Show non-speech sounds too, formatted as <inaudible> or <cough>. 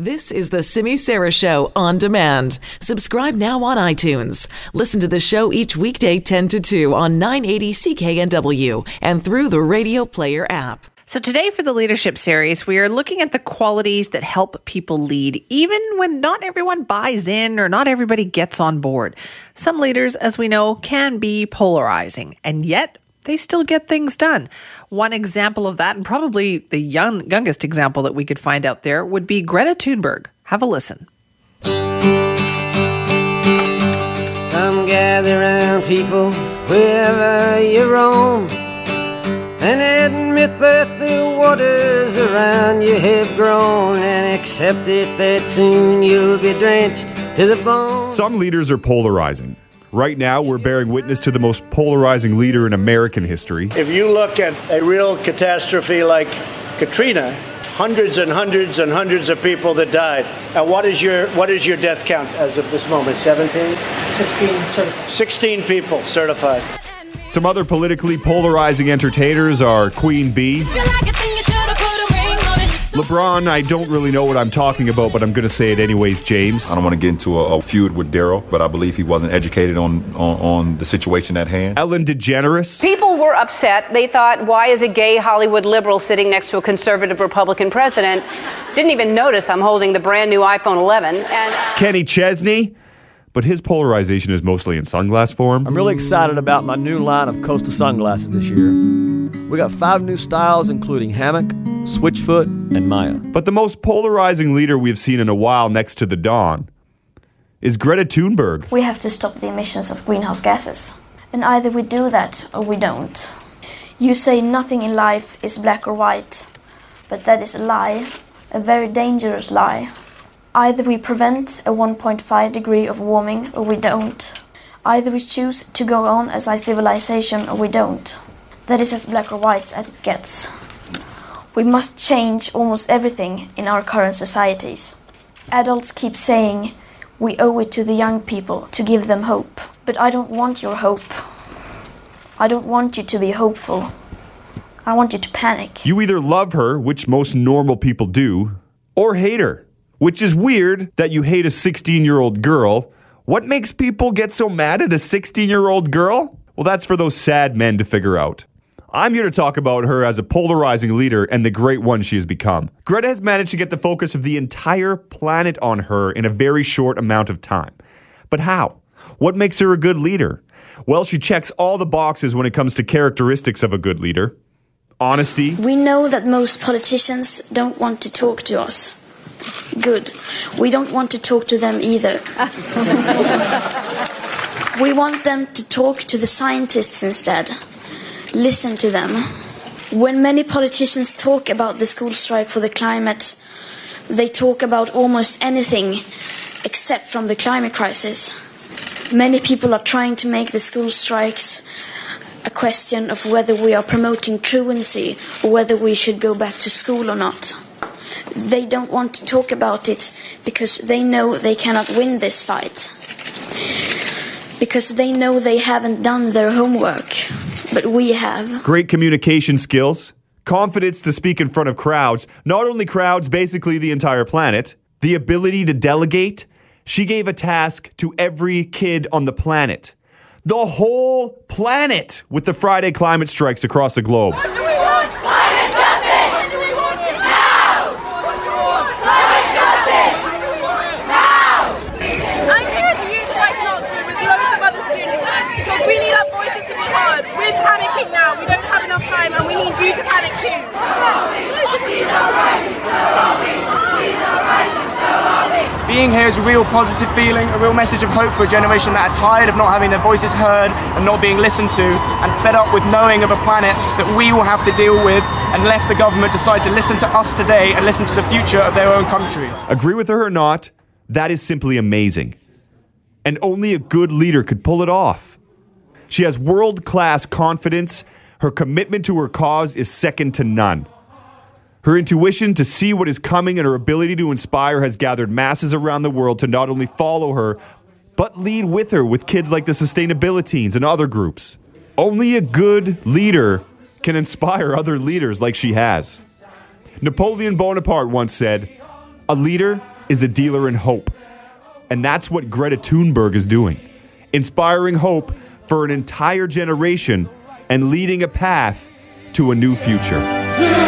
This is the Simi Sara Show on demand. Subscribe now on iTunes. Listen to the show each weekday 10 to 2 on 980 CKNW and through the Radio Player app. So, today for the leadership series, we are looking at the qualities that help people lead, even when not everyone buys in or not everybody gets on board. Some leaders, as we know, can be polarizing, and yet they still get things done. One example of that, and probably the young, youngest example that we could find out there, would be Greta Thunberg. Have a listen. Come gather round, people, wherever you roam, and admit that the waters around you have grown, and accept it that soon you'll be drenched to the bone. Some leaders are polarizing. Right now, we're bearing witness to the most polarizing leader in American history. If you look at a real catastrophe like Katrina, hundreds and hundreds and hundreds of people that died. And what is your what is your death count as of this moment? 17? 16 certified. 16 people certified. Some other politically polarizing entertainers are Queen Bee. LeBron, I don't really know what I'm talking about, but I'm going to say it anyways, James. I don't want to get into a, a feud with Daryl, but I believe he wasn't educated on, on, on the situation at hand. Ellen DeGeneres. People were upset. They thought, why is a gay Hollywood liberal sitting next to a conservative Republican president? Didn't even notice I'm holding the brand new iPhone 11. And Kenny Chesney. But his polarization is mostly in sunglass form. I'm really excited about my new line of Costa sunglasses this year. We got five new styles, including Hammock, Switchfoot, and Maya. But the most polarizing leader we've seen in a while next to the Don is Greta Thunberg. We have to stop the emissions of greenhouse gases. And either we do that or we don't. You say nothing in life is black or white, but that is a lie, a very dangerous lie. Either we prevent a 1.5 degree of warming or we don't. Either we choose to go on as a civilization or we don't. That is as black or white as it gets. We must change almost everything in our current societies. Adults keep saying we owe it to the young people to give them hope. But I don't want your hope. I don't want you to be hopeful. I want you to panic. You either love her, which most normal people do, or hate her, which is weird that you hate a 16 year old girl. What makes people get so mad at a 16 year old girl? Well, that's for those sad men to figure out. I'm here to talk about her as a polarizing leader and the great one she has become. Greta has managed to get the focus of the entire planet on her in a very short amount of time. But how? What makes her a good leader? Well, she checks all the boxes when it comes to characteristics of a good leader honesty, We know that most politicians don't want to talk to us. Good. We don't want to talk to them either. <laughs> we want them to talk to the scientists instead. Listen to them. When many politicians talk about the school strike for the climate, they talk about almost anything except from the climate crisis. Many people are trying to make the school strikes a question of whether we are promoting truancy or whether we should go back to school or not. They don't want to talk about it because they know they cannot win this fight. Because they know they haven't done their homework. But we have. great communication skills, confidence to speak in front of crowds, not only crowds, basically the entire planet, the ability to delegate. She gave a task to every kid on the planet. The whole planet with the Friday climate strikes across the globe. I'm here at the Youth Strike in Oxford with loads of other students because we need our voices to be heard. We're panicking now. We don't have enough time and we need you to panic too. Being here is a real positive feeling, a real message of hope for a generation that are tired of not having their voices heard and not being listened to, and fed up with knowing of a planet that we will have to deal with unless the government decide to listen to us today and listen to the future of their own country. Agree with her or not, that is simply amazing. And only a good leader could pull it off. She has world class confidence. Her commitment to her cause is second to none. Her intuition to see what is coming and her ability to inspire has gathered masses around the world to not only follow her, but lead with her with kids like the Sustainability Teens and other groups. Only a good leader can inspire other leaders like she has. Napoleon Bonaparte once said, A leader is a dealer in hope. And that's what Greta Thunberg is doing, inspiring hope for an entire generation and leading a path to a new future.